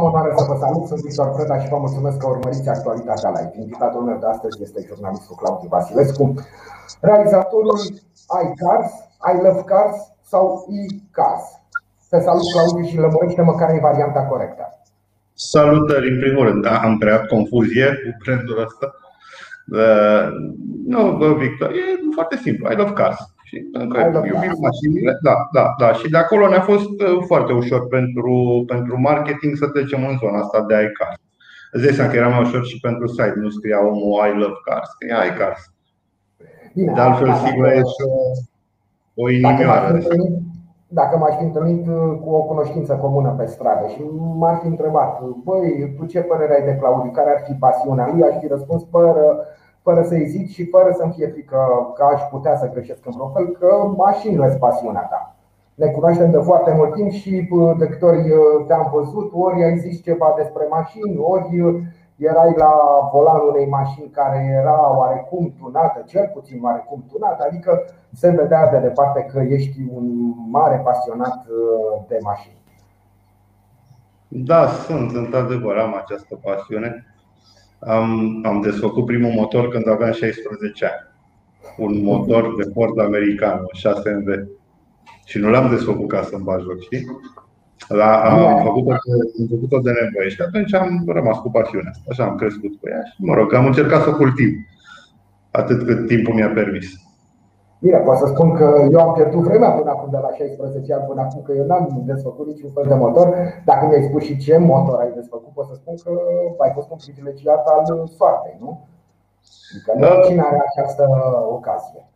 Am onoarea să vă salut, sunt Victor Preda și vă mulțumesc că urmăriți actualitatea live. Invitatul meu de astăzi este jurnalistul Claudiu Vasilescu, realizatorul iCars, I Love Cars sau e-Cars. Te salut, Claudiu, și lămurește-mă care e varianta corectă. Salutări, în primul rând, da, am creat confuzie cu brandul ăsta. Uh, nu, Victor, e foarte simplu, I Love Cars. Și pentru că iubim mașinile, da, da, da. Și de acolo ne-a fost uh, foarte ușor pentru, pentru marketing să trecem în zona asta de iCars. Îți dai seama că era mai ușor și pentru site, nu scria omul I love cars, scria iCars. Bine, de altfel, sigur, e și o, o inimioară. Dacă m-aș fi întâlnit uh, cu o cunoștință comună pe stradă și m-ar fi întrebat, băi, tu ce părere ai de Claudiu, care ar fi pasiunea lui, aș fi răspuns fără fără să ezit și fără să-mi fie frică că aș putea să greșesc în vreun fel, că mașinile sunt pasiunea ta. Ne cunoaștem de foarte mult timp și de câte ori te-am văzut, ori ai zis ceva despre mașini, ori erai la volanul unei mașini care era oarecum tunată, cel puțin oarecum tunată, adică se vedea de departe că ești un mare pasionat de mașini. Da, sunt, într-adevăr, am această pasiune. Am, am desfăcut primul motor când aveam 16 ani. Un motor de Ford american, 6MV. Și nu l-am desfăcut ca să-mi bag joc, știi? La, am făcut-o de, făcut-o de nevoie și atunci am rămas cu pasiunea Așa am crescut cu ea și, mă rog, am încercat să o cultiv atât cât timpul mi-a permis. Bine, pot să spun că eu am pierdut vremea până acum de la 16 ani până acum că eu n-am desfăcut niciun fel de motor. Dacă mi-ai spus și ce motor ai desfăcut, pot să spun că ai fost un privilegiat al soartei, nu? Adică nu da. cine are această ocazie.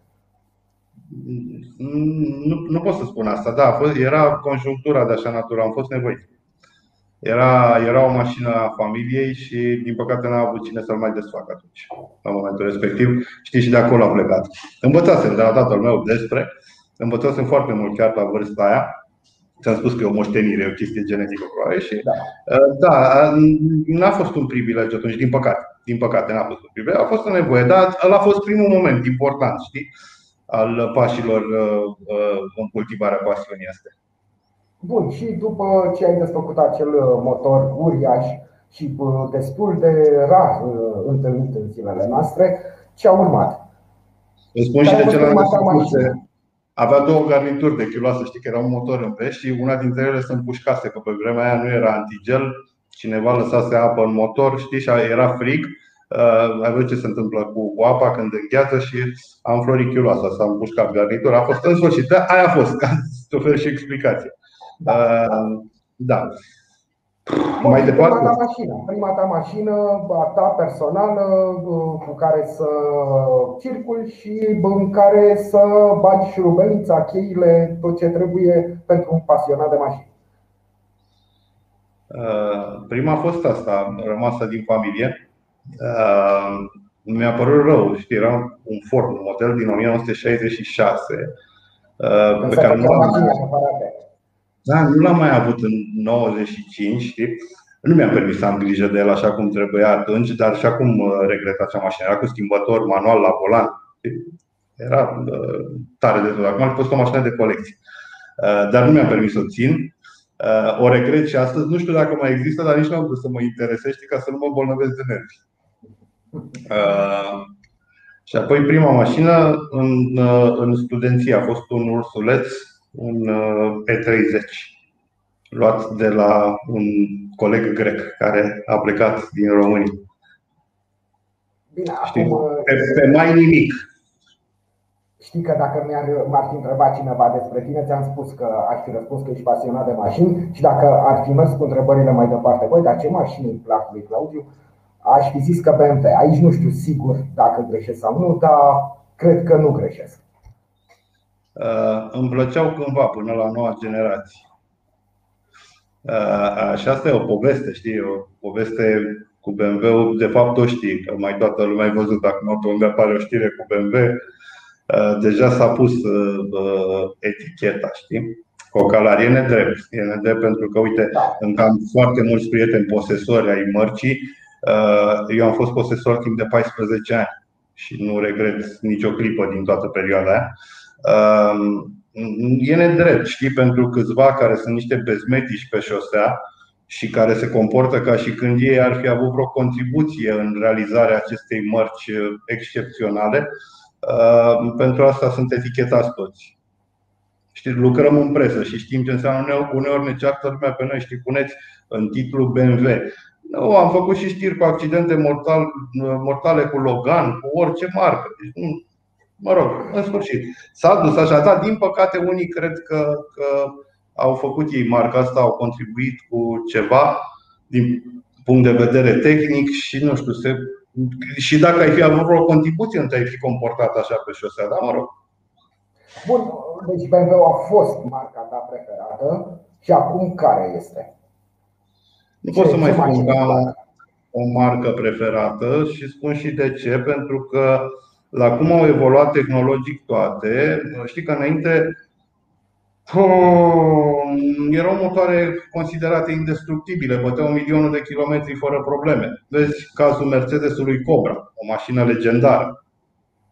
Nu, nu pot să spun asta, da, era conjunctura de așa natură, am fost nevoit. Era, era o mașină a familiei și, din păcate, n-a avut cine să-l mai desfacă atunci, la momentul respectiv. Știi, și de acolo a plecat. Învățasem de la tatăl meu despre, învățasem foarte mult chiar la vârsta aia. Ți-am spus că e o moștenire, e o chestie genetică probabil și da, uh, da n-a fost un privilegiu atunci, din păcate. Din păcate n-a fost un privilegiu, a fost o nevoie, dar ăla a fost primul moment important, știi, al pașilor uh, uh, în cultivarea pasiunii astea. Bun, și după ce ai desfăcut acel uh, motor uriaș și uh, destul de rar uh, întâlnit în zilele noastre, ce a urmat? Îți spun și de ce l-am avea două garnituri de chiloasă, știi că era un motor în pe și una dintre ele se împușcase, că pe vremea aia nu era antigel, cineva lăsase apă în motor, știi, și era frig. Uh, ai văzut ce se întâmplă cu, cu apa când îngheață și am florit chiloasa, s-a împușcat garnitura, a fost însoțită, aia a fost, ca să oferi și explicație. Da. da. Bun, Mai departe. Prima ta mașină, prima ta mașină, a ta personală, cu care să circul și în care să bagi șurubelița, cheile, tot ce trebuie pentru un pasionat de mașini. Prima a fost asta, rămasă din familie. Mi-a părut rău, știi, era un Ford, un model din 1966 pe care nu am da, nu l-am mai avut în 95, știi? Nu mi-am permis să am grijă de el așa cum trebuia atunci, dar și acum uh, regret acea mașină. Era cu schimbător manual la volan. Era uh, tare de tot. Acum a fost o mașină de colecție. Uh, dar nu mi-am permis să o țin. O regret și astăzi. Nu știu dacă mai există, dar nici nu am vrut să mă interesești ca să nu mă bolnăvesc de nervi. Și apoi prima mașină în, în studenție a fost un ursuleț un uh, E30 luat de la un coleg grec care a plecat din România. Bine, Știi, acum, uh, pe, pe mai nimic. Știi că dacă mi-ar, m-ar fi întrebat cineva despre tine, ți-am spus că aș fi răspuns că ești pasionat de mașini și dacă ar fi mers cu întrebările mai departe, băi, dar ce mașini îi plac lui Claudiu, aș fi zis că BMW. Aici nu știu sigur dacă greșesc sau nu, dar cred că nu greșesc. Uh, îmi plăceau cândva până la noua generație. Uh, și asta e o poveste, știi, o poveste cu BMW, de fapt o știi, că mai toată lumea a văzut dacă nu unde apare o știre cu BMW, uh, deja s-a pus eticheta, știi? Cocalar e nedrept. E nedrept pentru că, uite, încă am foarte mulți prieteni posesori ai mărcii. Eu am fost posesor timp de 14 ani și nu regret nicio clipă din toată perioada aia. E nedrept, știi, pentru câțiva care sunt niște bezmetici pe șosea și care se comportă ca și când ei ar fi avut vreo contribuție în realizarea acestei mărci excepționale. Pentru asta sunt etichetați toți. Știi, lucrăm în presă și știm ce înseamnă uneori ne ceartă lumea pe noi, știi, puneți în titlu BMW. Nu, am făcut și știri cu accidente mortal, mortale cu Logan, cu orice marcă. Deci, nu, mă rog, în sfârșit. S-a dus așa, dar din păcate unii cred că, că au făcut ei marca asta, au contribuit cu ceva din punct de vedere tehnic și nu știu, se, și dacă ai fi avut vreo contribuție, nu te-ai fi comportat așa pe șosea, dar mă rog. Bun, deci BMW a fost marca ta preferată și acum care este? Nu pot să mai spun că am o marcă preferată și spun și de ce, pentru că la cum au evoluat tehnologic toate, știi că înainte Oh, erau motoare considerate indestructibile, băteau milionul de kilometri fără probleme. Vezi cazul Mercedesului Cobra, o mașină legendară.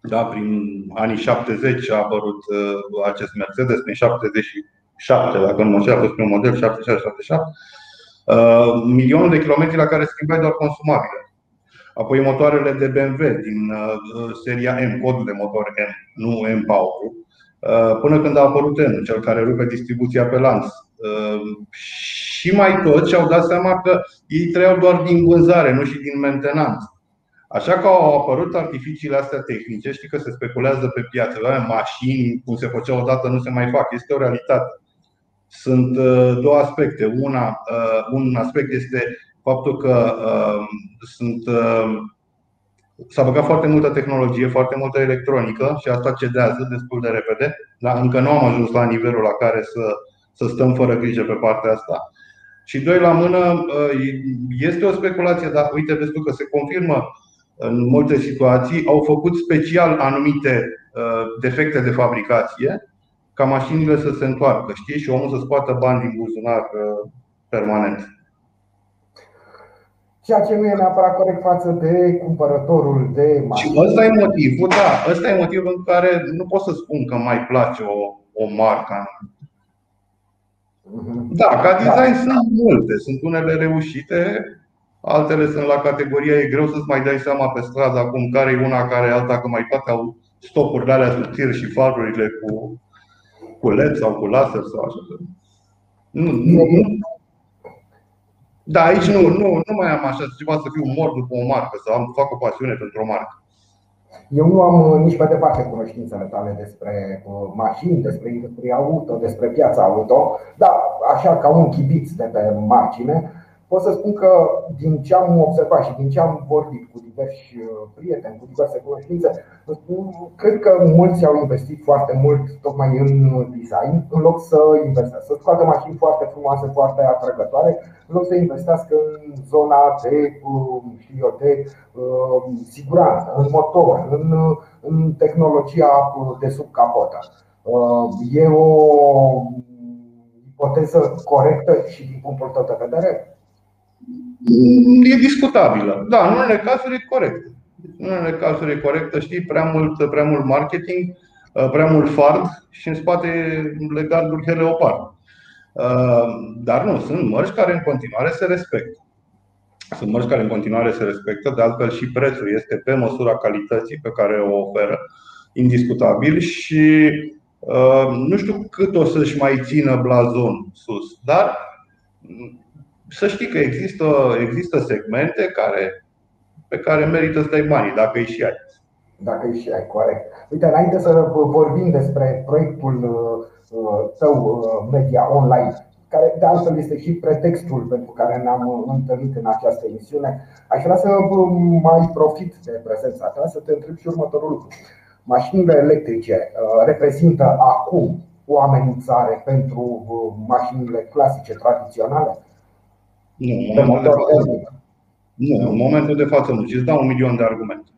Da, prin anii 70 a apărut uh, acest Mercedes, prin 77, dacă nu mă știu, a fost un model 76-77. Uh, milionul de kilometri la care schimbai doar consumabile. Apoi motoarele de BMW din uh, seria M, codul de motor M, nu M4, Uh, până când a apărut n cel care rupe distribuția pe lanț. Uh, și mai tot și-au dat seama că ei trăiau doar din vânzare, nu și din mentenanță. Așa că au apărut artificiile astea tehnice, știi că se speculează pe piață, mașini, cum se făcea odată, nu se mai fac, este o realitate. Sunt uh, două aspecte. Una, un aspect este faptul că sunt S-a băgat foarte multă tehnologie, foarte multă electronică și asta cedează destul de repede, dar încă nu am ajuns la nivelul la care să, să stăm fără grijă pe partea asta. Și doi la mână, este o speculație, dar uite, vezi tu că se confirmă în multe situații, au făcut special anumite uh, defecte de fabricație ca mașinile să se întoarcă, știi, și omul să scoată bani din buzunar uh, permanent. Ceea ce nu e neapărat corect față de cumpărătorul de mașini. Și ăsta e motivul, da, ăsta e motivul pentru care nu pot să spun că mai place o, o marcă. Mhm. Da, ca design da. sunt multe, sunt unele reușite, altele sunt la categoria e greu să-ți mai dai seama pe stradă acum care e una, care e alta, că mai toate au stopurile alea subțiri și farurile cu, cu LED sau cu laser sau așa. Nu, nu, nu, da, aici nu, nu, nu mai am așa ceva să fiu mort după o marcă, să am, fac o pasiune pentru o marcă. Eu nu am uh, nici pe departe cunoștințele tale despre uh, mașini, despre industria auto, despre piața auto, dar așa ca un chibiț de pe margine, pot să spun că din ce am observat și din ce am vorbit cu diversi uh, prieteni, cu diverse cunoștințe, cred că mulți au investit foarte mult tocmai în design, în loc să investească, să scoată mașini foarte frumoase, foarte atrăgătoare, în loc să investească în zona de, uh, știu eu, de uh, siguranță, în motor, în, în tehnologia de sub capotă. E o ipoteză corectă și din punctul tău de vedere? E discutabilă. Da, în unele cazuri e corect. În unele cazuri e corectă, știi, prea mult, prea mult marketing, uh, prea mult fard și în spate legat de leopard. Uh, dar nu, sunt mărci care în continuare se respectă. Sunt mărci care în continuare se respectă, de altfel și prețul este pe măsura calității pe care o oferă, indiscutabil și uh, nu știu cât o să-și mai țină blazon sus, dar să știi că există, există segmente care, pe care merită să dai banii, dacă îi și ai. Dacă îi și ai, corect. Uite, înainte să vorbim despre proiectul uh, tău uh, media online, care de altfel este și pretextul pentru care ne-am întâlnit în această emisiune, aș vrea să mai profit de prezența ta să te întreb și următorul lucru. Mașinile electrice uh, reprezintă acum o amenințare pentru mașinile clasice tradiționale? Nu, în momentul de față, nu, în momentul de față nu. Și îți dau un milion de argumente.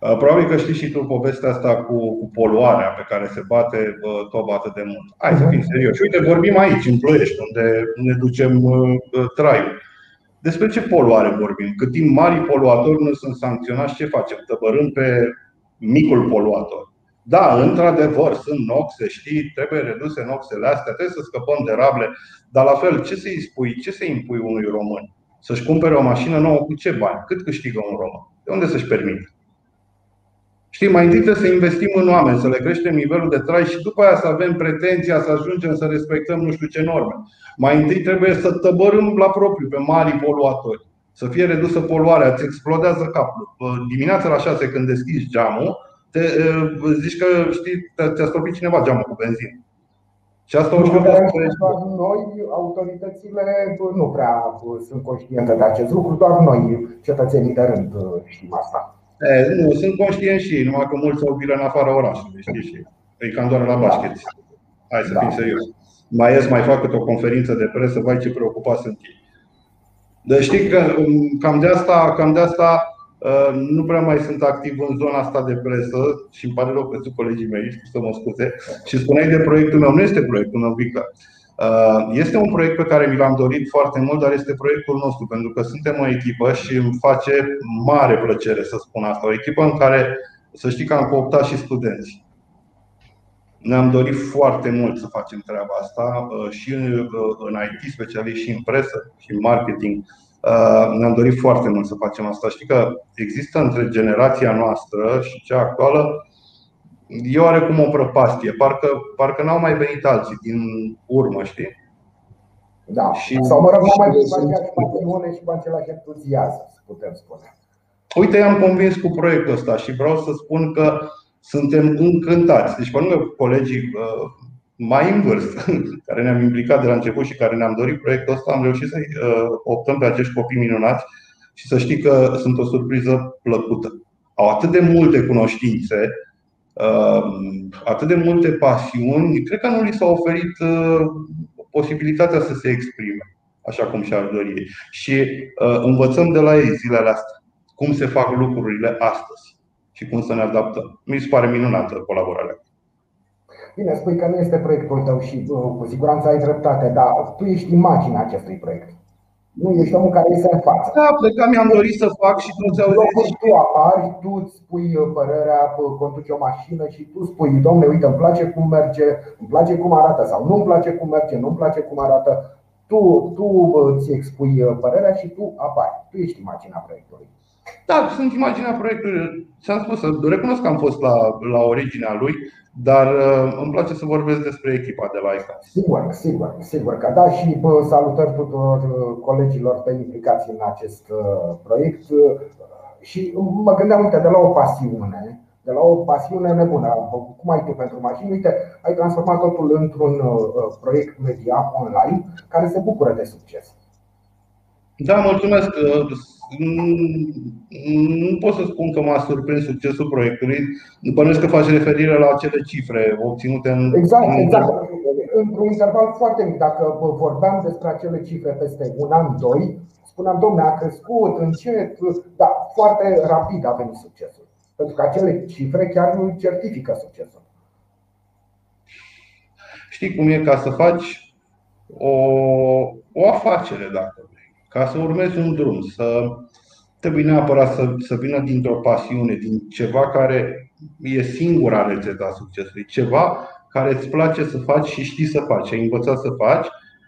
Uh, probabil că știi și tu povestea asta cu, cu poluarea pe care se bate tot atât de mult. Hai să fim serioși. Uite, vorbim aici, în Ploiești, unde ne ducem uh, traiul. Despre ce poluare vorbim? Cât timp mari poluatori nu sunt sancționați, ce facem? Tăbărâm pe micul poluator. Da, într-adevăr, sunt noxe, știi, trebuie reduse noxele astea, trebuie să scăpăm de rable, dar la fel, ce să-i spui, ce să-i impui unui român? Să-și cumpere o mașină nouă cu ce bani? Cât câștigă un român? De unde să-și permite? Știi, mai întâi trebuie să investim în oameni, să le creștem nivelul de trai și după aia să avem pretenția să ajungem să respectăm nu știu ce norme. Mai întâi trebuie să tăbărâm la propriu pe mari poluatori. Să fie redusă poluarea, îți explodează capul. Dimineața la 6 când deschizi geamul, te, zici că știi, ți-a stropit cineva geamul cu benzină. Și asta o știu doar noi, autoritățile nu prea sunt conștiente de acest lucru, doar noi, cetățenii de rând, știm asta. E, nu, sunt conștienți și ei, numai că mulți au bilă în afara orașului, știi, și e cam doar la bașchet. Hai să da. fim serios. Mai ies, mai fac câte o conferință de presă, vai ce preocupați sunt ei. Dar știi că um, cam de asta, cam de asta uh, nu prea mai sunt activ în zona asta de presă și îmi pare rău pentru colegii mei, să mă scuze. Și spuneai de proiectul meu, nu este proiectul meu, Vica. Uh, este un proiect pe care mi l-am dorit foarte mult, dar este proiectul nostru, pentru că suntem o echipă și îmi face mare plăcere să spun asta. O echipă în care, să știi că am cooptat și studenți. Ne-am dorit foarte mult să facem treaba asta uh, și în IT specialist, și în presă, și în marketing. Uh, ne-am dorit foarte mult să facem asta. Știi că există între generația noastră și cea actuală e oarecum o prăpastie. Parcă, parcă n-au mai venit alții din urmă, știi? Da. Și Sau mă rog, nu mai venit aceeași pasiune și cu același entuziasm, putem spune. Uite, i-am convins cu proiectul ăsta și vreau să spun că suntem încântați. Deci, pe lângă colegii uh, mai în vârstă, care ne-am implicat de la început și care ne-am dorit proiectul ăsta, am reușit să uh, optăm pe acești copii minunați și să știi că sunt o surpriză plăcută. Au atât de multe cunoștințe, uh, atât de multe pasiuni, cred că nu li s-a oferit posibilitatea să se exprime așa cum și-ar dori Și învățăm de la ei zilele astea cum se fac lucrurile astăzi și cum să ne adaptăm. Mi se pare minunată colaborarea. Bine, spui că nu este proiectul tău și uh, cu siguranță ai dreptate, dar tu ești imaginea acestui proiect. Nu ești omul care este în față. Da, că mi-am dorit să fac și tu ți-au zis. Tu apari, tu îți spui uh, părerea, uh, conduci o mașină și tu spui, domne, uite, îmi place cum merge, îmi place cum arată sau nu îmi place cum merge, nu îmi place cum arată. Tu, tu îți expui părerea și tu apari. Tu ești imaginea proiectului. Da, sunt imaginea proiectului. Ți-am spus, recunosc că am fost la, la originea lui, dar uh, îmi place să vorbesc despre echipa de la ICA. Sigur, sigur, sigur că da și bă, salutări tuturor uh, colegilor pe implicați în acest uh, proiect. Și mă gândeam, uite, de la o pasiune, de la o pasiune nebună, cum ai tu pentru mașini, uite, ai transformat totul într-un proiect media online care se bucură de succes. Da, mulțumesc. Nu pot să spun că m-a surprins succesul proiectului. Bănuiesc că faci referire la acele cifre obținute în. Exact, exact. Într-un interval foarte mic. Dacă vorbeam despre acele cifre peste un an, doi, spuneam, domne, a crescut încet, da, foarte rapid a venit succesul. Pentru că acele cifre chiar nu certifică succesul. Știi cum e ca să faci o, o afacere, dacă ca să urmezi un drum, să trebuie neapărat să, să vină dintr-o pasiune, din ceva care e singura rețeta succesului, ceva care îți place să faci și știi să faci, ai învățat să faci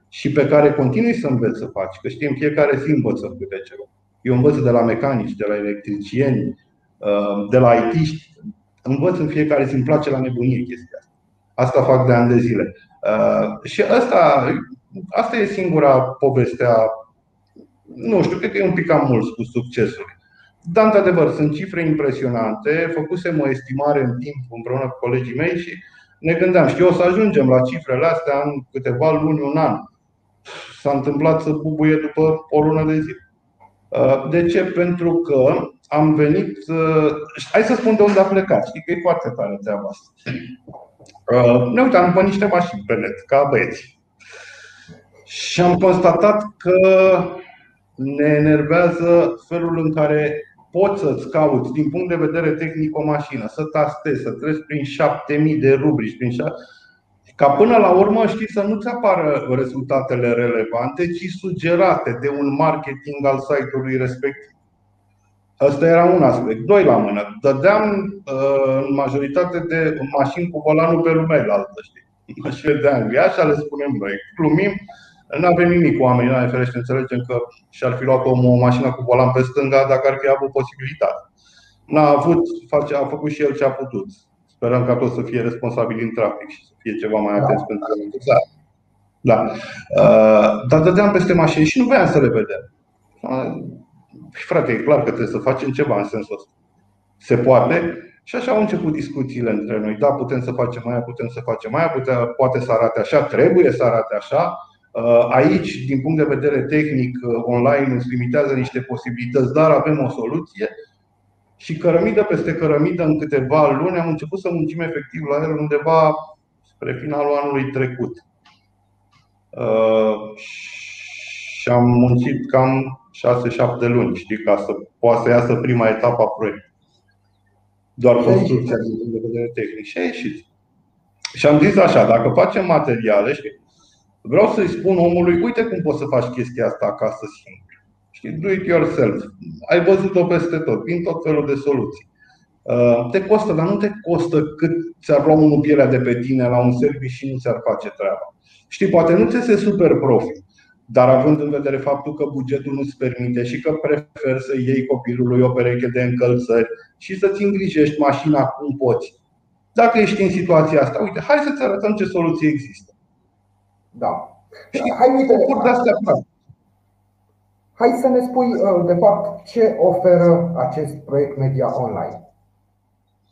și pe care continui să înveți să faci, că știm fiecare zi învățăm câte ceva. Eu învăț de la mecanici, de la electricieni, uh, de la IT-ști, învăț în fiecare zi, îmi place la nebunie chestia asta. Asta fac de ani de zile. Uh, și asta, asta e singura poveste a nu știu, cred că e un pic cam mult cu succesul. Dar, într-adevăr, sunt cifre impresionante. Făcusem o estimare în timp împreună cu colegii mei și ne gândeam, știu, o să ajungem la cifrele astea în câteva luni, un an. S-a întâmplat să bubuie după o lună de zi. Uh, de ce? Pentru că am venit. Uh, hai să spun de unde a plecat. Știi că e foarte tare treaba asta. Uh, ne uitam pe niște mașini pe net, ca băieți. Și am constatat că ne enervează felul în care poți să-ți cauți din punct de vedere tehnic o mașină, să tastezi, să treci prin 7000 de rubrici, prin 7... ca până la urmă știi să nu-ți apară rezultatele relevante, ci sugerate de un marketing al site-ului respectiv. Ăsta era un aspect. Doi la mână. Dădeam uh, în majoritate de mașini cu volanul pe lumea altă, știi? Mașinile de Anglia, așa le spunem noi. Glumim, nu avem nimic cu oamenii, la ferește, înțelegem că și-ar fi luat omul o mașină cu volan pe stânga dacă ar fi avut posibilitate. N-a avut, face, a făcut și el ce a putut. Sperăm ca tot să fie responsabil în trafic și să fie ceva mai atent da. pentru da. da. Uh, dar dădeam peste mașini și nu voiam să le vedem. Frate, e clar că trebuie să facem ceva în sensul ăsta. Se poate? Și așa au început discuțiile între noi. Da, putem să facem mai, putem să facem mai, putem, poate să arate așa, trebuie să arate așa. Uh, aici, din punct de vedere tehnic, uh, online îți limitează niște posibilități, dar avem o soluție. Și cărămidă peste cărămidă, în câteva luni, am început să muncim efectiv la el undeva spre finalul anului trecut. Uh, și am muncit cam 6-7 luni, știi, ca să poată să iasă prima etapă a proiectului. Doar construcția din punct de vedere tehnic. Și a ieșit. Și am zis așa, dacă facem materiale, știi, vreau să-i spun omului, uite cum poți să faci chestia asta acasă singur. Știi, do it yourself. Ai văzut-o peste tot, vin tot felul de soluții. Uh, te costă, dar nu te costă cât ți-ar lua unul pielea de pe tine la un serviciu și nu ți-ar face treaba. Știi, poate nu ți se super profit, dar având în vedere faptul că bugetul nu-ți permite și că prefer să iei copilului o pereche de încălțări și să-ți îngrijești mașina cum poți. Dacă ești în situația asta, uite, hai să-ți arătăm ce soluții există. Da. Știi, hai, uite, de astea Hai să ne spui, uh, de fapt, ce oferă acest proiect media online.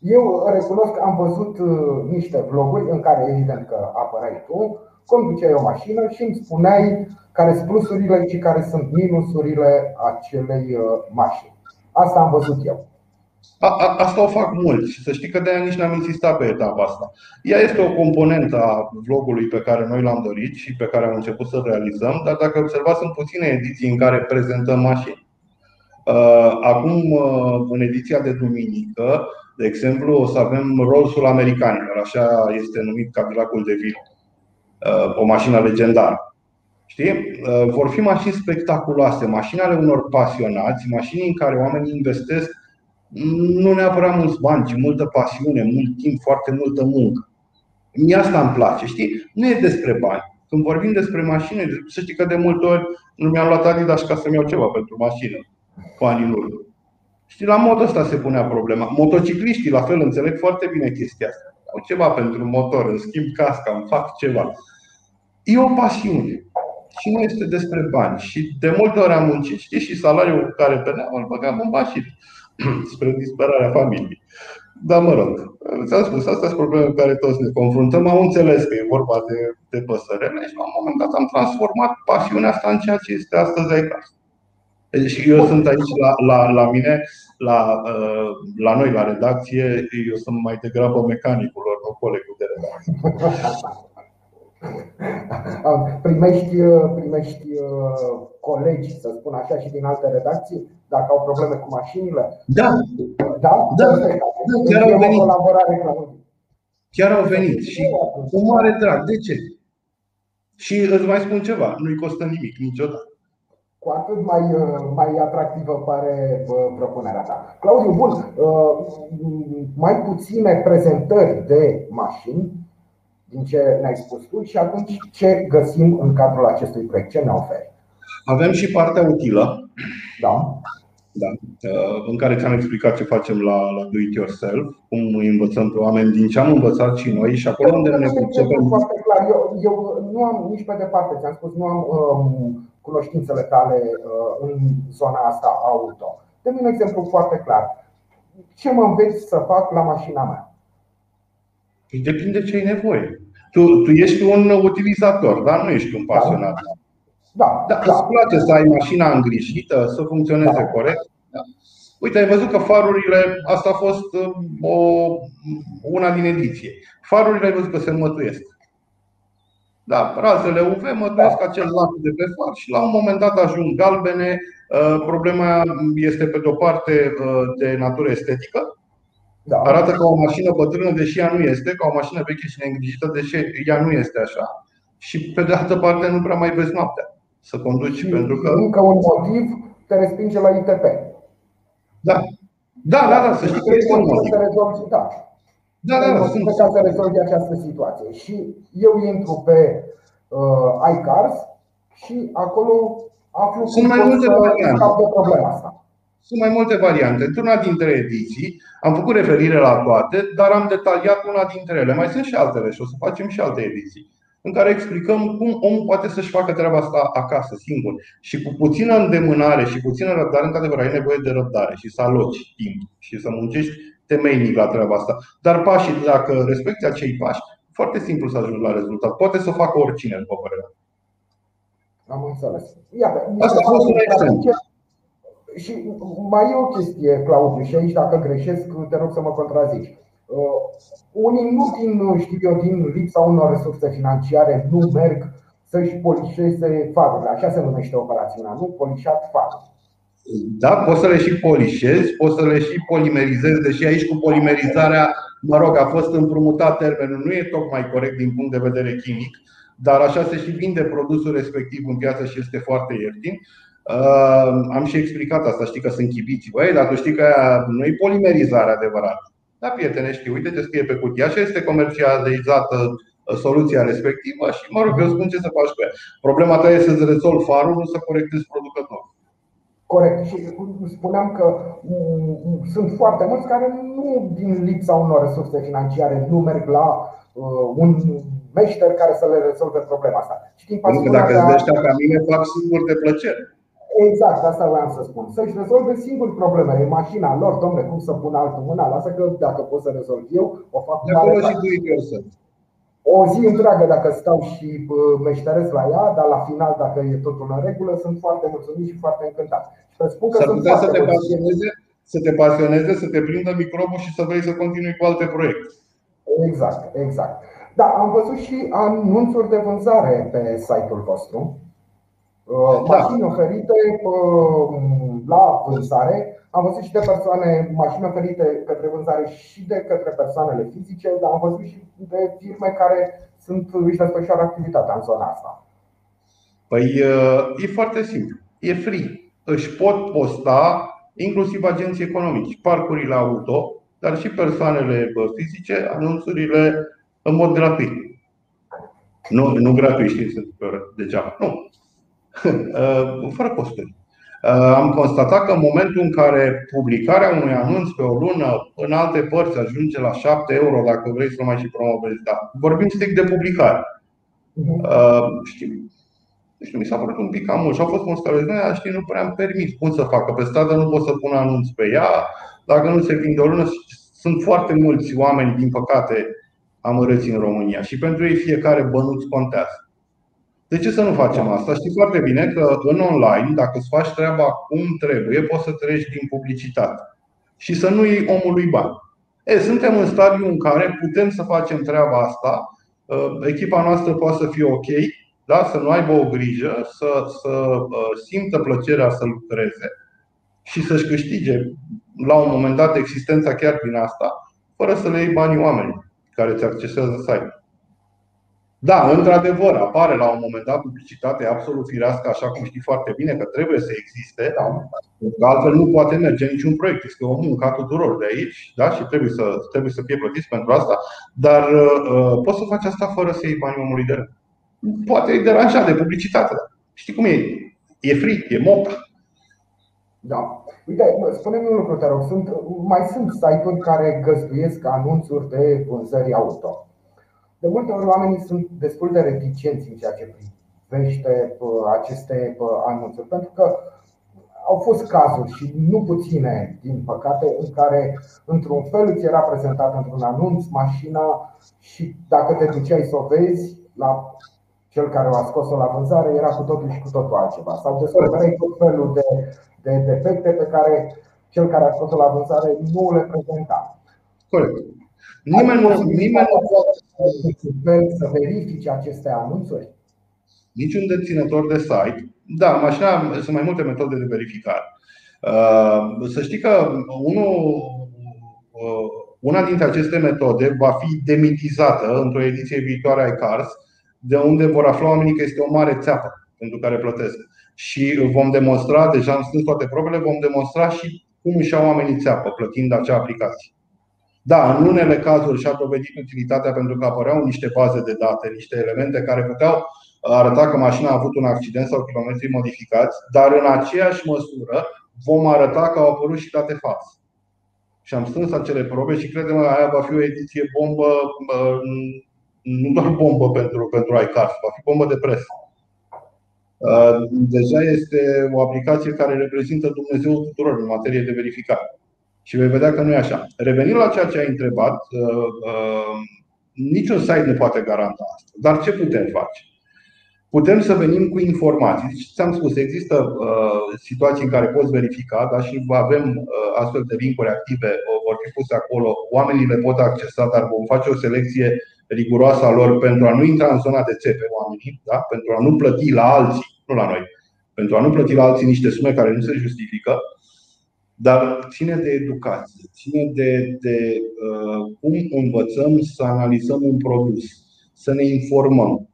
Eu recunosc că am văzut uh, niște vloguri în care, evident că apărai tu, conduceai o mașină și îmi spuneai care sunt plusurile și care sunt minusurile acelei uh, mașini. Asta am văzut eu. A, a, asta o fac mulți și să știi că de aia nici n-am insistat pe etapa asta. Ea este o componentă a vlogului pe care noi l-am dorit și pe care am început să realizăm, dar dacă observați, sunt puține ediții în care prezentăm mașini. Uh, acum, uh, în ediția de duminică, de exemplu, o să avem Rolls-ul americanilor, așa este numit Cadillacul de Ville, o mașină legendară. Știi? Uh, vor fi mașini spectaculoase, mașini ale unor pasionați, mașini în care oamenii investesc nu neapărat mulți bani, ci multă pasiune, mult timp, foarte multă muncă. Mie asta îmi place, știi? Nu e despre bani. Când vorbim despre mașini, să știi că de multe ori nu mi-am luat Adidas ca să-mi iau ceva pentru mașină cu ani în urmă. Știi, la modul ăsta se punea problema. Motocicliștii, la fel, înțeleg foarte bine chestia asta. Au ceva pentru motor, în schimb casca, îmi fac ceva. E o pasiune și nu este despre bani. Și de multe ori am muncit, știi, și salariul care veneam îl băgam în mașină spre disperarea familiei. Dar mă rog, ți-am spus, astea sunt probleme cu care toți ne confruntăm. Am înțeles că e vorba de, de păsărele și la un moment dat am transformat pasiunea asta în ceea ce este astăzi iCars. Deci eu sunt aici la, la, la mine, la, uh, la noi, la redacție, eu sunt mai degrabă mecanicul lor, nu colegul de redacție. Primești, primești uh, colegi, să spun așa, și din alte redacții, dacă au probleme cu mașinile? Da, da, da, da chiar au venit. Chiar au venit și cu mare drag. De ce? Și îți mai spun ceva, nu-i costă nimic niciodată cu atât mai, uh, mai atractivă pare propunerea ta. Claudiu, bun, uh, mai puține prezentări de mașini, din ce ne-ai spus tu și atunci ce găsim în cadrul acestui proiect, ce ne oferi? Avem și partea utilă. Da. Da. Uh, în care ți-am explicat ce facem la, la Do It Yourself, cum îi învățăm pe oameni din ce am învățat și noi și acolo unde ne pricepem. Foarte clar. Eu, eu nu am nici pe departe, ți-am spus, nu am um, cunoștințele tale uh, în zona asta auto. Dă-mi un exemplu foarte clar. Ce mă înveți să fac la mașina mea? Păi depinde ce ai nevoie. Tu, tu ești un utilizator, dar nu ești un pasionat. Da, da, da. Îți place să ai mașina îngrijită, să funcționeze da. corect. Da. Uite, ai văzut că farurile, asta a fost uh, o, una din ediție. Farurile ai văzut că se mătuiesc. Da, razele UV mătuiesc da. acel lac de pe far și la un moment dat ajung galbene. Uh, problema este pe de-o parte uh, de natură estetică, da. Arată ca o mașină bătrână, deși ea nu este, ca o mașină veche și neîngrijită, deși ea nu este așa. Și pe de altă parte nu prea mai vezi noaptea să conduci și pentru că. Încă un motiv te respinge la ITP. Da. Da, da, da, să știi că este un motiv. Da. Da, da, da. Sunt... Ca să rezolvi această situație. Și eu intru pe uh, iCars și acolo aflu Sunt mai multe variante. de problema asta. Sunt mai multe variante. Într-una dintre ediții am făcut referire la toate, dar am detaliat una dintre ele. Mai sunt și altele și o să facem și alte ediții în care explicăm cum omul poate să-și facă treaba asta acasă, singur. Și cu puțină îndemânare și puțină răbdare, într-adevăr, ai nevoie de răbdare și să aloci timp și să muncești temeinic la treaba asta. Dar pașii, dacă respecti acei pași, foarte simplu să ajungi la rezultat. Poate să facă oricine, după părerea Am înțeles. Iată, Asta a fost un exemplu. Și mai e o chestie, Claudiu, și aici dacă greșesc, te rog să mă contrazici. Uh, unii nu din, știu eu, din lipsa unor resurse financiare nu merg să-și polișeze farurile. Așa se numește operațiunea, nu? Polișat farul. Da, poți să le și polișezi, poți să le și polimerizezi, deși aici cu polimerizarea, mă rog, a fost împrumutat termenul, nu e tocmai corect din punct de vedere chimic, dar așa se și vinde produsul respectiv în piață și este foarte ieftin. Uh, am și explicat asta, știi că sunt chibiți. Băi, dar tu știi că nu e polimerizare adevărată. Da, prietene, știi, uite ce scrie pe cutie. Așa este comercializată uh, soluția respectivă și, mă rog, eu spun ce să faci cu ea. Problema ta este să-ți rezolvi farul, nu să corectezi producătorul. Corect. Și spuneam că mm, sunt foarte mulți care nu din lipsa unor resurse financiare nu merg la uh, un meșter care să le rezolve problema asta. Și din dacă îți ăștia ca mine, fac singur de plăcere. Exact, asta vreau să spun. Să-și rezolve singur problemele. E mașina lor, domnule, cum să pun altul mâna? Lasă că dacă pot să rezolv eu, o fac de acolo și do O zi întreagă dacă stau și meșteresc la ea, dar la final, dacă e totul în regulă, sunt foarte mulțumit și foarte încântat. Și să spun că S-ar putea să te pasioneze, să te pasioneze, să te prindă microbul și să vrei să continui cu alte proiecte. Exact, exact. Da, am văzut și anunțuri de vânzare pe site-ul vostru. Uh, da. mașini oferite uh, la vânzare. Am văzut și de persoane, mașini oferite către vânzare și de către persoanele fizice, dar am văzut și de firme care sunt, își desfășoară activitatea în zona asta. Păi uh, e foarte simplu. E free. Își pot posta inclusiv agenții economici, parcurile auto, dar și persoanele fizice, anunțurile în mod gratuit. Nu, nu gratuit, știți, degeaba. Nu, Uh, fără costuri. Uh, am constatat că în momentul în care publicarea unui anunț pe o lună în alte părți ajunge la 7 euro, dacă vrei să mai și promovezi, da. vorbim strict de publicare. Mhm. Uh, știi, știu, mi s-a părut un pic cam mult și au fost mulți care zic, știi, nu prea am permis cum să facă. Pe stradă nu pot să pun anunț pe ea, dacă nu se vinde o lună. Sunt foarte mulți oameni, din păcate, amărâți în România și pentru ei fiecare bănuț contează. De ce să nu facem asta? Știi foarte bine că în online, dacă îți faci treaba cum trebuie, poți să treci din publicitate și să nu iei omului bani. E, suntem în stadiul în care putem să facem treaba asta. Uh, echipa noastră poate să fie ok, da? să nu aibă o grijă, să, să uh, simtă plăcerea să lucreze și să-și câștige la un moment dat existența chiar din asta, fără să le iei banii oamenii care ți accesează site. Da, într-adevăr, apare la un moment dat publicitate absolut firească, așa cum știi foarte bine că trebuie să existe, da? că altfel nu poate merge niciun proiect. Este o muncă a tuturor de aici da? și trebuie să, trebuie să fie plătiți pentru asta, dar uh, poți să faci asta fără să iei banii omului de rând. Poate e deranjat de publicitate. Da? Știi cum e? E free, e mop. Da. Uite, spune-mi un lucru, te rog. Sunt, mai sunt site-uri care găzduiesc anunțuri de vânzări auto. De multe ori oamenii sunt destul de reticenți în ceea ce privește aceste anunțuri, pentru că au fost cazuri și nu puține, din păcate, în care într-un fel îți era prezentat într-un anunț mașina și dacă te duceai să o vezi la cel care o a scos-o la vânzare, era cu totul și cu totul altceva. Sau descoperai tot felul de, de defecte pe care cel care a scos-o la vânzare nu le prezenta. Corect. Nimeni nu, nimeni nu poate să verifice aceste anunțuri? Niciun deținător de site. Da, mașina, sunt mai multe metode de verificare. Uh, să știi că unul, uh, una dintre aceste metode va fi demitizată într-o ediție viitoare a iCars, de unde vor afla oamenii că este o mare țeapă pentru care plătesc. Și vom demonstra, deja am strâns toate probele, vom demonstra și cum își iau oamenii țeapă plătind acea aplicație. Da, în unele cazuri și-a dovedit utilitatea pentru că apăreau niște baze de date, niște elemente care puteau arăta că mașina a avut un accident sau kilometri modificați, dar în aceeași măsură vom arăta că au apărut și date false. Și am strâns acele probe și credem că aia va fi o ediție bombă, nu doar bombă pentru, pentru iCars, va fi bombă de presă. Deja este o aplicație care reprezintă Dumnezeu tuturor în materie de verificare. Și vei vedea că nu e așa. Revenind la ceea ce ai întrebat, niciun site nu poate garanta asta. Dar ce putem face? putem să venim cu informații. Deci, ți-am spus, există uh, situații în care poți verifica, dar și avem uh, astfel de linkuri active, vor fi puse acolo, oamenii le pot accesa, dar vom face o selecție riguroasă a lor pentru a nu intra în zona de țepe oamenii, da? pentru a nu plăti la alții, nu la noi, pentru a nu plăti la alții niște sume care nu se justifică, dar ține de educație, ține de, de uh, cum învățăm să analizăm un produs, să ne informăm,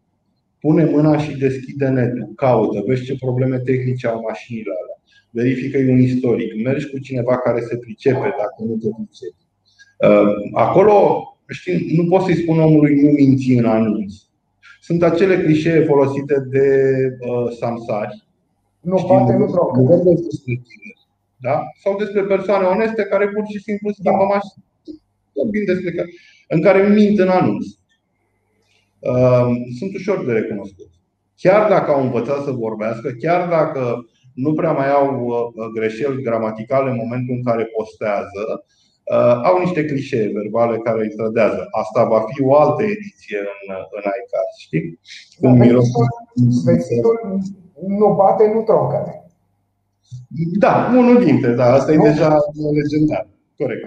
Pune mâna și deschide netul, caută, vezi ce probleme tehnice au mașinile alea, verifică un istoric, mergi cu cineva care se pricepe dacă nu te pricepi. Uh, acolo, știi, nu poți să-i spun omului nu minți în anunț. Sunt acele clișee folosite de uh, samsari. Nu, știi, poate nu nu despre tine. Da? Sau despre persoane oneste care pur și simplu schimbă da. mașini. Vorbim despre care, în care mint în anunț. Ehm, sunt ușor de recunoscut. Chiar dacă au învățat să vorbească, chiar dacă nu prea mai au uh, greșeli gramaticale în momentul în care postează, uh, au niște clișee verbale care îi trădează. Asta va fi o altă ediție în, în iCast, știi? Cum vestitul nu bate, nu troncă. Da, unul dintre, da, asta e deja legendar. Corect.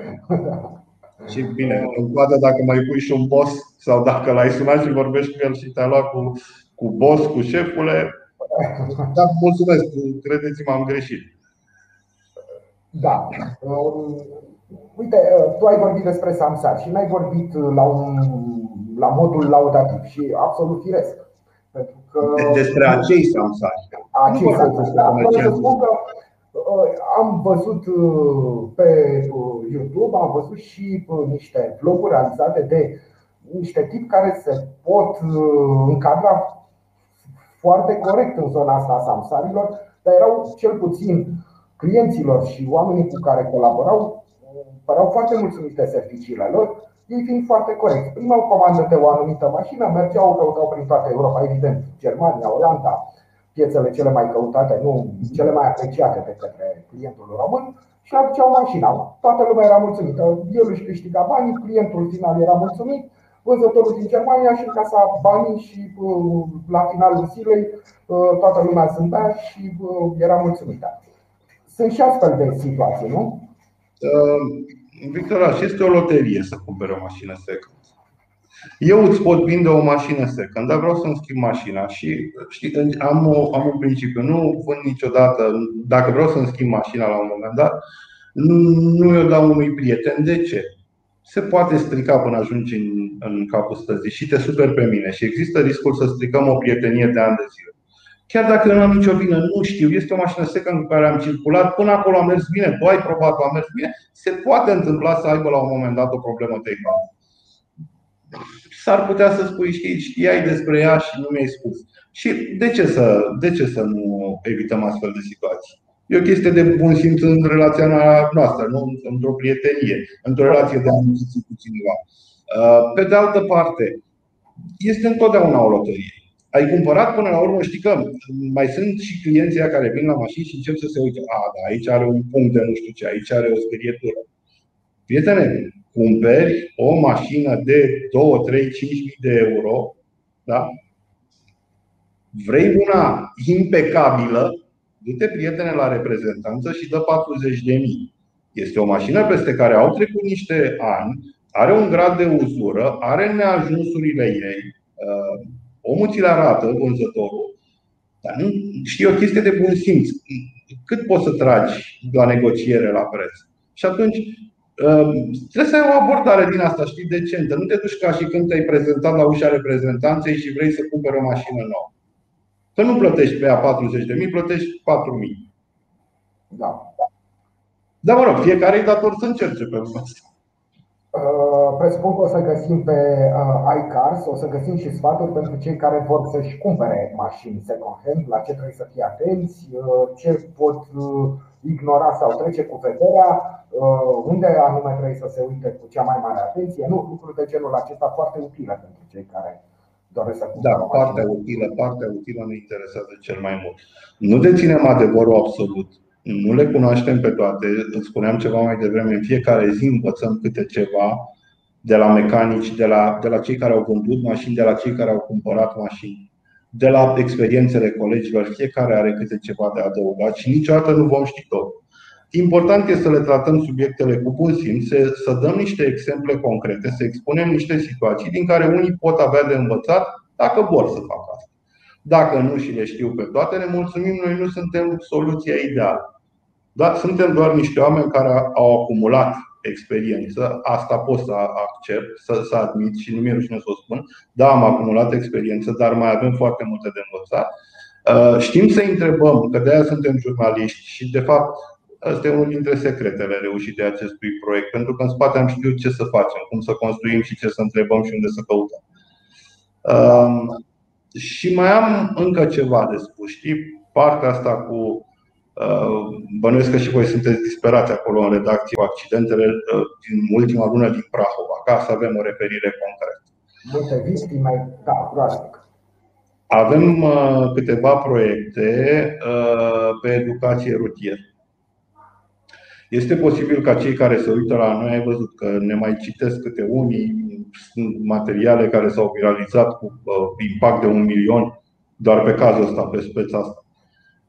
Și bine, în coadă dacă mai pui și un boss sau dacă l-ai sunat și vorbești cu el și te-ai luat cu, cu boss, cu șefule, da, mulțumesc, credeți-mă, am greșit. Da. Um, uite, uh, tu ai vorbit despre Samsar și n-ai vorbit la, un, la modul laudativ și absolut firesc. Pentru că despre acei Samsar. Acei Samsar. Da, să spun că Uh, am văzut uh, pe uh, YouTube, am văzut și niște vloguri realizate de niște tipi care se pot încadra foarte corect în zona asta a samsarilor, dar erau cel puțin clienților și oamenii cu care colaborau păreau foarte mulțumiți de serviciile lor, ei fiind foarte corect. Primau comandă de o anumită mașină, mergeau, căutau prin toată Europa, evident, Germania, Olanda, piețele cele mai căutate, nu cele mai apreciate de către clientul român și aduceau mașina. Toată lumea era mulțumită. El își câștiga banii, clientul final era mulțumit, vânzătorul din Germania și casa banii și uh, la finalul zilei uh, toată lumea zâmbea și uh, era mulțumită. Sunt și astfel de situații, nu? Victor, este o loterie să cumpere o mașină second. Eu îți pot vinde o mașină second, dar vreau să-mi schimb mașina și știi, am, o, am un principiu. Nu vând niciodată, dacă vreau să-mi schimb mașina la un moment dat, nu, nu eu dau unui prieten. De ce? Se poate strica până ajungi în, în capul stăzii și te super pe mine. Și există riscul să stricăm o prietenie de ani de zile. Chiar dacă eu nu am nicio vină, nu știu, este o mașină second cu care am circulat, până acolo a mers bine, tu ai probat că a mers bine, se poate întâmpla să aibă la un moment dat o problemă tehnică s-ar putea să spui, știi, știai despre ea și nu mi-ai spus. Și de ce să, de ce să nu evităm astfel de situații? E o chestie de bun simț în relația noastră, nu într-o prietenie, într-o relație de amiciție cu cineva. Uh, pe de altă parte, este întotdeauna o loterie. Ai cumpărat până la urmă, știi că mai sunt și clienții care vin la mașini și încep să se uite. A, da, aici are un punct de nu știu ce, aici are o sperietură. Prietene, cumperi o mașină de 2, 3, 5 mii de euro, da? vrei una impecabilă, du-te prietene la reprezentanță și dă 40 de mii. Este o mașină peste care au trecut niște ani, are un grad de uzură, are neajunsurile ei, uh, omul ți le arată, vânzătorul, dar nu știi o chestie de bun simț. Cât poți să tragi la negociere la preț? Și atunci Ehm, trebuie să ai o abordare din asta, știi, decentă. Nu te duci ca și când te-ai prezentat la ușa reprezentanței și vrei să cumperi o mașină nouă. Că nu plătești pe ea 40 de mii, plătești 4 mii. Da. Da, mă rog, fiecare e dator să încerce pe lumea asta. Uh, presupun că o să găsim pe uh, iCars, o să găsim și sfaturi pentru cei care vor să-și cumpere mașini second hand, la ce trebuie să fie atenți, uh, ce pot ignora sau trece cu vederea, unde anume trebuie să se uite cu cea mai mare atenție. Nu, lucruri de genul acesta foarte utile pentru cei care doresc să cumpere. Da, partea utilă, partea utilă ne interesează cel mai mult. Nu deținem adevărul absolut, nu le cunoaștem pe toate. Îți spuneam ceva mai devreme, în fiecare zi învățăm câte ceva de la mecanici, de la, de la cei care au vândut mașini, de la cei care au cumpărat mașini, de la experiențele colegilor. Fiecare are câte ceva de adăugat și niciodată nu vom ști tot. Important este să le tratăm subiectele cu bun simț, să, să dăm niște exemple concrete, să expunem niște situații din care unii pot avea de învățat dacă vor să facă asta. Dacă nu și le știu pe toate, ne mulțumim, noi nu suntem soluția ideală. Dar suntem doar niște oameni care au acumulat experiență, asta pot să accept, să, să admit și nu mi-e rușine să o spun. Da, am acumulat experiență, dar mai avem foarte multe de învățat. Uh, știm să întrebăm, că de aia suntem jurnaliști și de fapt Asta e unul dintre secretele reușite acestui proiect, pentru că în spate am știut ce să facem, cum să construim și ce să întrebăm și unde să căutăm. Uh, și mai am încă ceva de spus. Știi, partea asta cu. Uh, bănuiesc că și voi sunteți disperați acolo în redacție cu accidentele uh, din ultima lună din Prahova, ca să avem o referire concretă. Multe victime, da, groaznic. Avem uh, câteva proiecte pe educație rutieră. Este posibil ca cei care se uită la noi, ai văzut că ne mai citesc câte unii, sunt materiale care s-au viralizat cu uh, impact de un milion doar pe cazul ăsta, pe speța asta.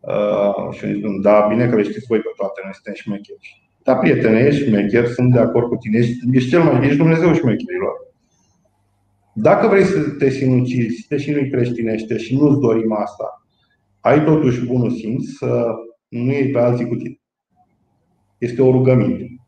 Uh, și spun, da, bine că le știți voi pe toate, noi suntem șmecheri. Da, prietene, ești șmecher, sunt de acord cu tine, ești, ești cel mai, ești Dumnezeu șmecherilor. Dacă vrei să te sinucizi, să te și nu creștinește și nu-ți dorim asta, ai totuși bunul simț să nu iei pe alții cu tine. Este o rugăminte.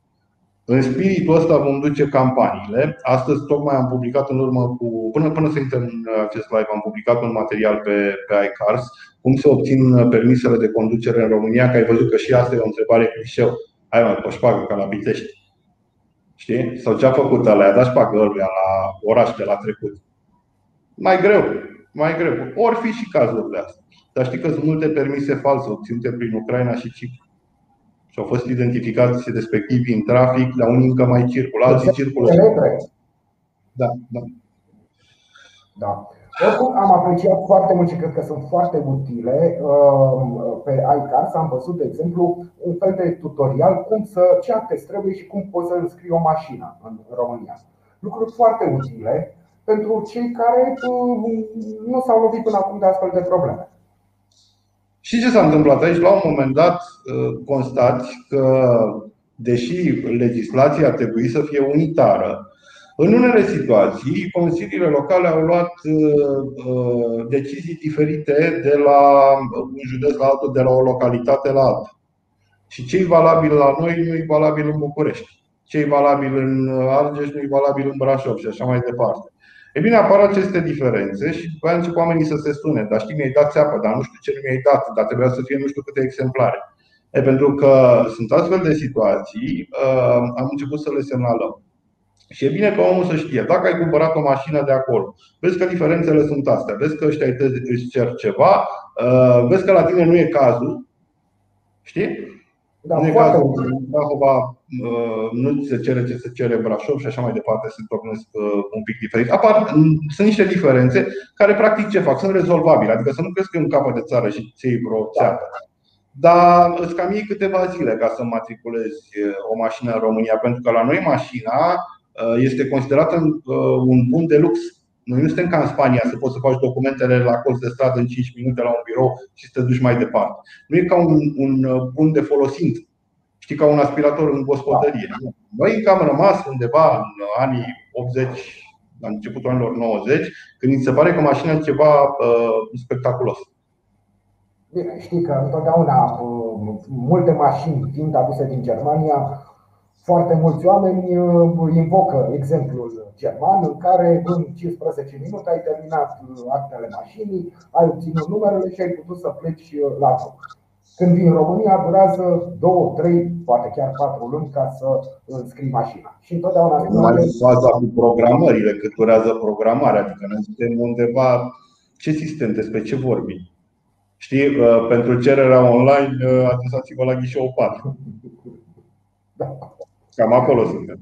În spiritul ăsta vom duce campaniile. Astăzi tocmai am publicat în urmă cu, până, până să intrăm în acest live, am publicat un material pe, pe iCars, cum se obțin permisele de conducere în România, că ai văzut că și asta e o întrebare clișeu. Hai mai poșpagă ca la Pitești. Știi? Sau ce a făcut ăla? I-a dat șpagă ăluia la oraș de la trecut. Mai greu, mai greu. Or fi și cazurile astea. Dar știi că sunt multe permise false obținute prin Ucraina și Cipru și au fost identificați respectivi în trafic, la unii încă mai circulă, alții circulă. Da, da. Da. Oricum, am apreciat foarte mult și cred că sunt foarte utile. Um, pe iCars am văzut, de exemplu, un fel de tutorial cum să, ce acte trebuie și cum poți să înscrii o mașină în România. Lucruri foarte utile pentru cei care um, nu s-au lovit până acum de astfel de probleme. Și ce s-a întâmplat aici? La un moment dat uh, constați că, deși legislația ar trebui să fie unitară, în unele situații, consiliile locale au luat uh, uh, decizii diferite de la un județ la altul, de la o localitate la alta. Și ce e valabil la noi nu e valabil în București. Ce e valabil în Argeș nu e valabil în Brașov și așa mai departe. E bine, apar aceste diferențe și după aceea încep oamenii să se sune. Dar știi, mi-ai dat țeapă, dar nu știu ce nu mi-ai dat, dar trebuia să fie nu știu câte exemplare. E, pentru că sunt astfel de situații, uh, am început să le semnalăm. Și e bine ca omul să știe, dacă ai cumpărat o mașină de acolo, vezi că diferențele sunt astea, vezi că ăștia îți cer ceva, uh, vezi că la tine nu e cazul, știi? Da, în cazul Prahova uh, nu se cere ce se cere Brașov și așa mai departe se tocnesc uh, un pic diferit. Apar, sunt niște diferențe care practic ce fac? Sunt rezolvabile. Adică să nu crezi că e un capăt de țară și ți iei vreo țeapă. Dar îți cam iei câteva zile ca să matriculezi uh, o mașină în România, pentru că la noi mașina este considerată un bun de lux. Noi nu suntem ca în Spania să poți să faci documentele la colț de stradă în 5 minute la un birou și să te duci mai departe. Nu e ca un, un uh, bun de folosit. Știi, ca un aspirator în gospodărie. Noi încă am rămas undeva în anii 80, la începutul anilor 90, când ni se pare că mașina e ceva uh, spectaculos. Bine, știi că întotdeauna uh, multe mașini fiind aduse din Germania foarte mulți oameni uh, invocă exemplul german în care în 15 minute ai terminat uh, actele mașinii, ai obținut numerele și ai putut să pleci uh, la drum. Când vin în România, durează 2, 3, poate chiar 4 luni ca să înscrii mașina. Și întotdeauna spun. Mai faza cu programările, cât durează programarea, adică noi suntem undeva. Ce sistem, despre ce vorbim? Știi, uh, pentru cererea online, uh, adresați-vă la ghișeu 4. Da. Cam acolo suntem.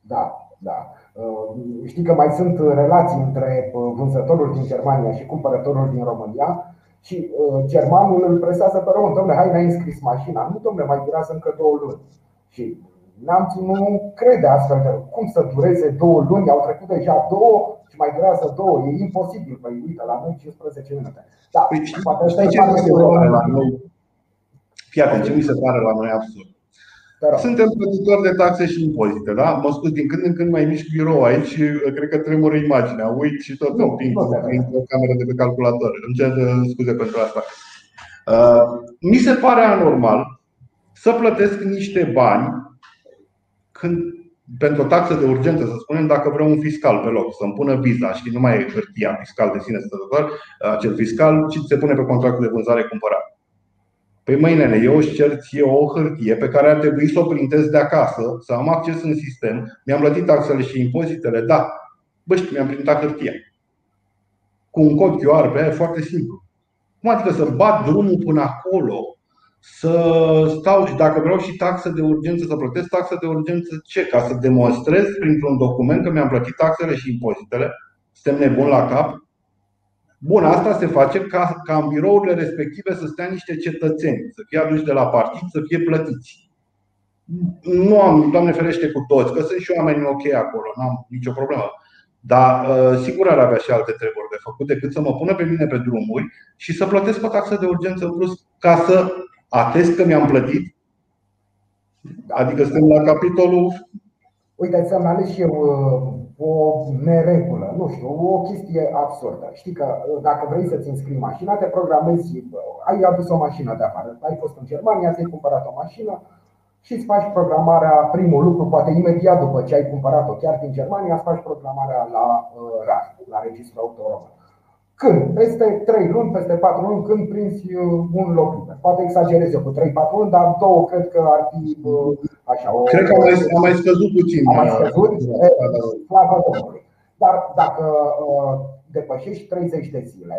Da, da. Uh, știi că mai sunt relații între vânzătorul din Germania și cumpărătorul din România și germanul îl presează pe român. Domnule, hai, n-ai înscris mașina. Nu, domnule, mai durează încă două luni. Și Neamțul nu crede astfel de cum să dureze două luni, au trecut deja două și mai durează două. E imposibil. Păi uite, la noi 15 minute. Da, păi, poate asta ce mi se pare la noi? Fii atent, ce mi se pare la noi absurd. Suntem plătitori de taxe și impozite, da? Mă scuz, din când în când mai mișc birou aici și uh, cred că tremură imaginea. Uit și tot împing o cameră de pe calculator. Îmi cer uh, scuze pentru asta. Uh, mi se pare anormal să plătesc niște bani când pentru o taxă de urgență, să spunem, dacă vreau un fiscal pe loc, să-mi pună viza și nu mai e hârtia fiscal de sine stătător, acel fiscal, ci se pune pe contractul de vânzare-cumpărare. Păi mâine eu își cer ție o hârtie pe care ar trebui să o printez de acasă, să am acces în sistem, mi-am plătit taxele și impozitele, da, bă, știi, mi-am printat hârtia. Cu un cod QR pe aia, foarte simplu. Cum adică să bat drumul până acolo să stau și dacă vreau și taxă de urgență, să plătesc taxă de urgență, ce? Ca să demonstrez printr-un document că mi-am plătit taxele și impozitele? Suntem nebuni la cap? Bun, asta se face ca, ca în birourile respective să stea niște cetățeni, să fie aduși de la partid, să fie plătiți. Nu am, Doamne ferește cu toți, că sunt și oameni ok acolo, nu am nicio problemă. Dar uh, sigur ar avea și alte treburi de făcut decât să mă pună pe mine pe drumuri și să plătesc o taxă de urgență în plus ca să atest că mi-am plătit? Adică suntem la capitolul. Uite, semnalez și eu uh, o neregulă, nu știu, o chestie absurdă. Știi că uh, dacă vrei să-ți înscrii mașina, te programezi, uh, ai adus o mașină de afară, ai fost în Germania, ți-ai cumpărat o mașină și îți faci programarea, primul lucru, poate imediat după ce ai cumpărat-o chiar din Germania, îți faci programarea la RAR, la Registrul Auto Român. Când? Peste 3 luni, peste 4 luni, când prinzi uh, un loc liber. Poate exagerez eu cu 3-4 luni, dar două cred că ar fi uh, așa. O, cred că a mai, a mai scăzut puțin. A mai scăzut, slavă Domnului. Dar dacă uh, depășești 30 de zile,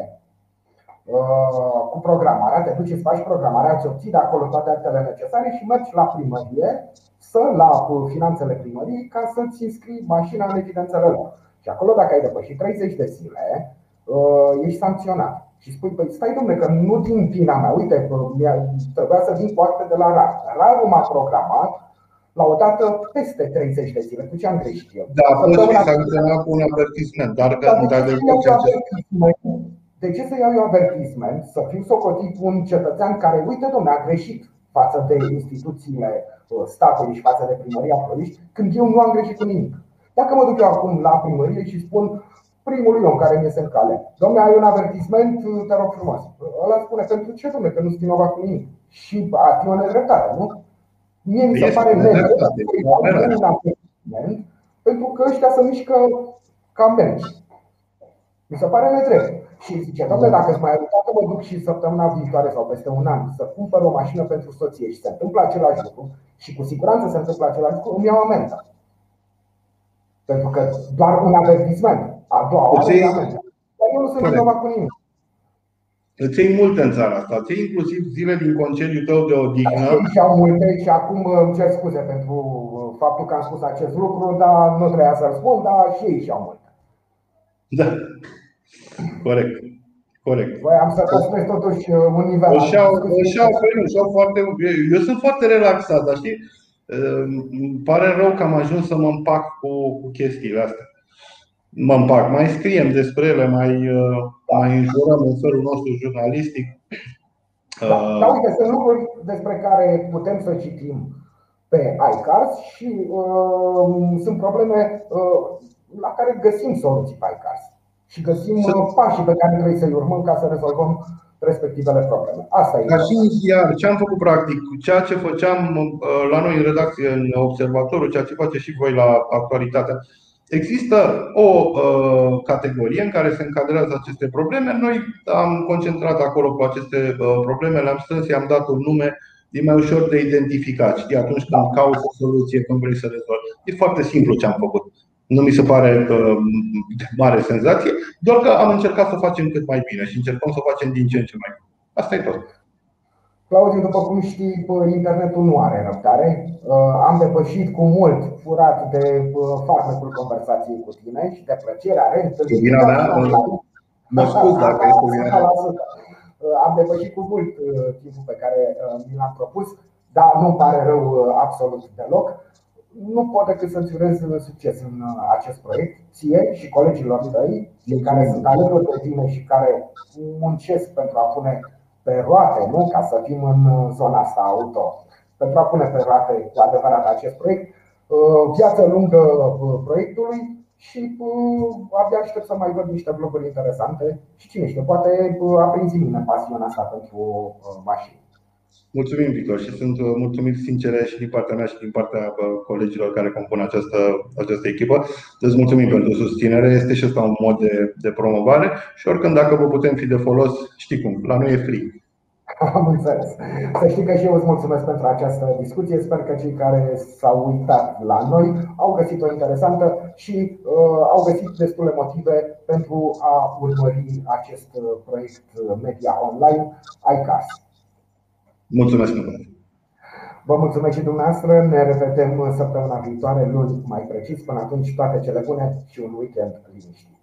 cu programarea, te duci, îți faci programarea, îți obții de acolo toate actele necesare și mergi la primărie, să la finanțele primăriei ca să-ți înscrii mașina în evidențele lor. Și acolo, dacă ai depășit 30 de zile, Uh, ești sancționat. Și spui, păi stai domnule, că nu din vina mea, uite, trebuia să vin cu acte de la RAR. rar m-a programat la o dată peste 30 de zile. Cu ce am greșit eu? Da, a fost și sancționat cu un avertisment, dar că de, de ce să iau eu avertisment, să fiu socotit un cetățean care, uite domnule, a greșit față de instituțiile uh, statului și față de primăria Ploiești, când eu nu am greșit cu nimic. Dacă mă duc eu acum la primărie și spun primului om care mi este în cale. Domne, ai un avertisment, te rog frumos. Ăla spune, pentru ce, domne, că nu sunt vinovat cu nimic. Și a fi o nedreptate, nu? Mie mi se este pare nedreptate un avertisment pentru că ăștia se mișcă ca mergi. Mi se pare nedrept. Și zice, domnule, dacă îți mai dacă mă duc și săptămâna viitoare sau peste un an să cumpăr o mașină pentru soție și se întâmplă același lucru și cu siguranță se întâmplă același lucru, îmi iau amendă. Pentru că doar un avertisment a doua oară, îți dar eu nu sunt vinovat cu nimic. Îți iei multe în țara asta, îți iei inclusiv zile din concediu tău de odihnă. Și au multe și acum îmi cer scuze pentru uh, faptul că am spus acest lucru, dar nu trebuia să-l spun, dar și ei și-au multe. Da, corect. Corect. Voi am să păstrez totuși uh, un nivel. Își iau, își iau, își iau foarte, eu sunt foarte relaxat, dar știi, uh, îmi pare rău că am ajuns să mă împac cu, cu chestiile astea mă împac. Mai scriem despre ele, mai, uh, mai înjurăm în felul nostru jurnalistic. Da, uh, da, uite, sunt lucruri despre care putem să citim pe iCars și uh, sunt probleme uh, la care găsim soluții pe iCars și găsim sunt... Uh, pașii pe care trebuie să-i urmăm ca să rezolvăm respectivele probleme. Asta e. Ca și iar, ce am făcut practic, ceea ce făceam la noi în redacție, în observatorul, ceea ce face și voi la actualitatea, Există o uh, categorie în care se încadrează aceste probleme. Noi am concentrat acolo cu aceste uh, probleme, le-am strâns, i-am dat un nume, e mai ușor de identificat. Știi, atunci când cauți o soluție, când vrei să rezolvi. E foarte simplu ce am făcut. Nu mi se pare uh, de mare senzație, doar că am încercat să o facem cât mai bine și încercăm să o facem din ce în ce mai bine. Asta e tot. Claudiu, după cum știi, internetul nu are răbdare. Uh, am depășit cu mult furat de uh, farmecul conversației cu tine și de plăcerea reîntâlnirii. Mă scuz dacă este vina Am depășit cu mult timpul pe care mi l-am propus, dar nu pare rău absolut deloc nu pot decât să-ți urez succes în uh, acest proiect, ție și colegilor tăi, cei care sunt alături de tine și care muncesc pentru a pune pe roate, nu? ca să fim în uh, zona asta auto, pentru a pune pe roate cu adevărat acest proiect. Uh, viață lungă proiectului și abia aștept să mai văd niște vloguri interesante și cine știe, poate aprinzi mine pasiunea asta pentru mașini. Mulțumim, Victor, și sunt uh, mulțumit sincere și din partea mea și din partea uh, colegilor care compun această, această echipă. Îți mulțumim pentru susținere, este și asta un mod de, de promovare și oricând dacă vă putem fi de folos, știi cum, la noi e free. Am înțeles. Să știi că și eu îți mulțumesc pentru această discuție. Sper că cei care s-au uitat la noi au găsit-o interesantă și uh, au găsit destule motive pentru a urmări acest uh, proiect media online iCast. Mulțumesc mult! Vă mulțumesc și dumneavoastră. Ne revedem săptămâna viitoare, luni mai precis. Până atunci, toate cele bune și un weekend liniștit.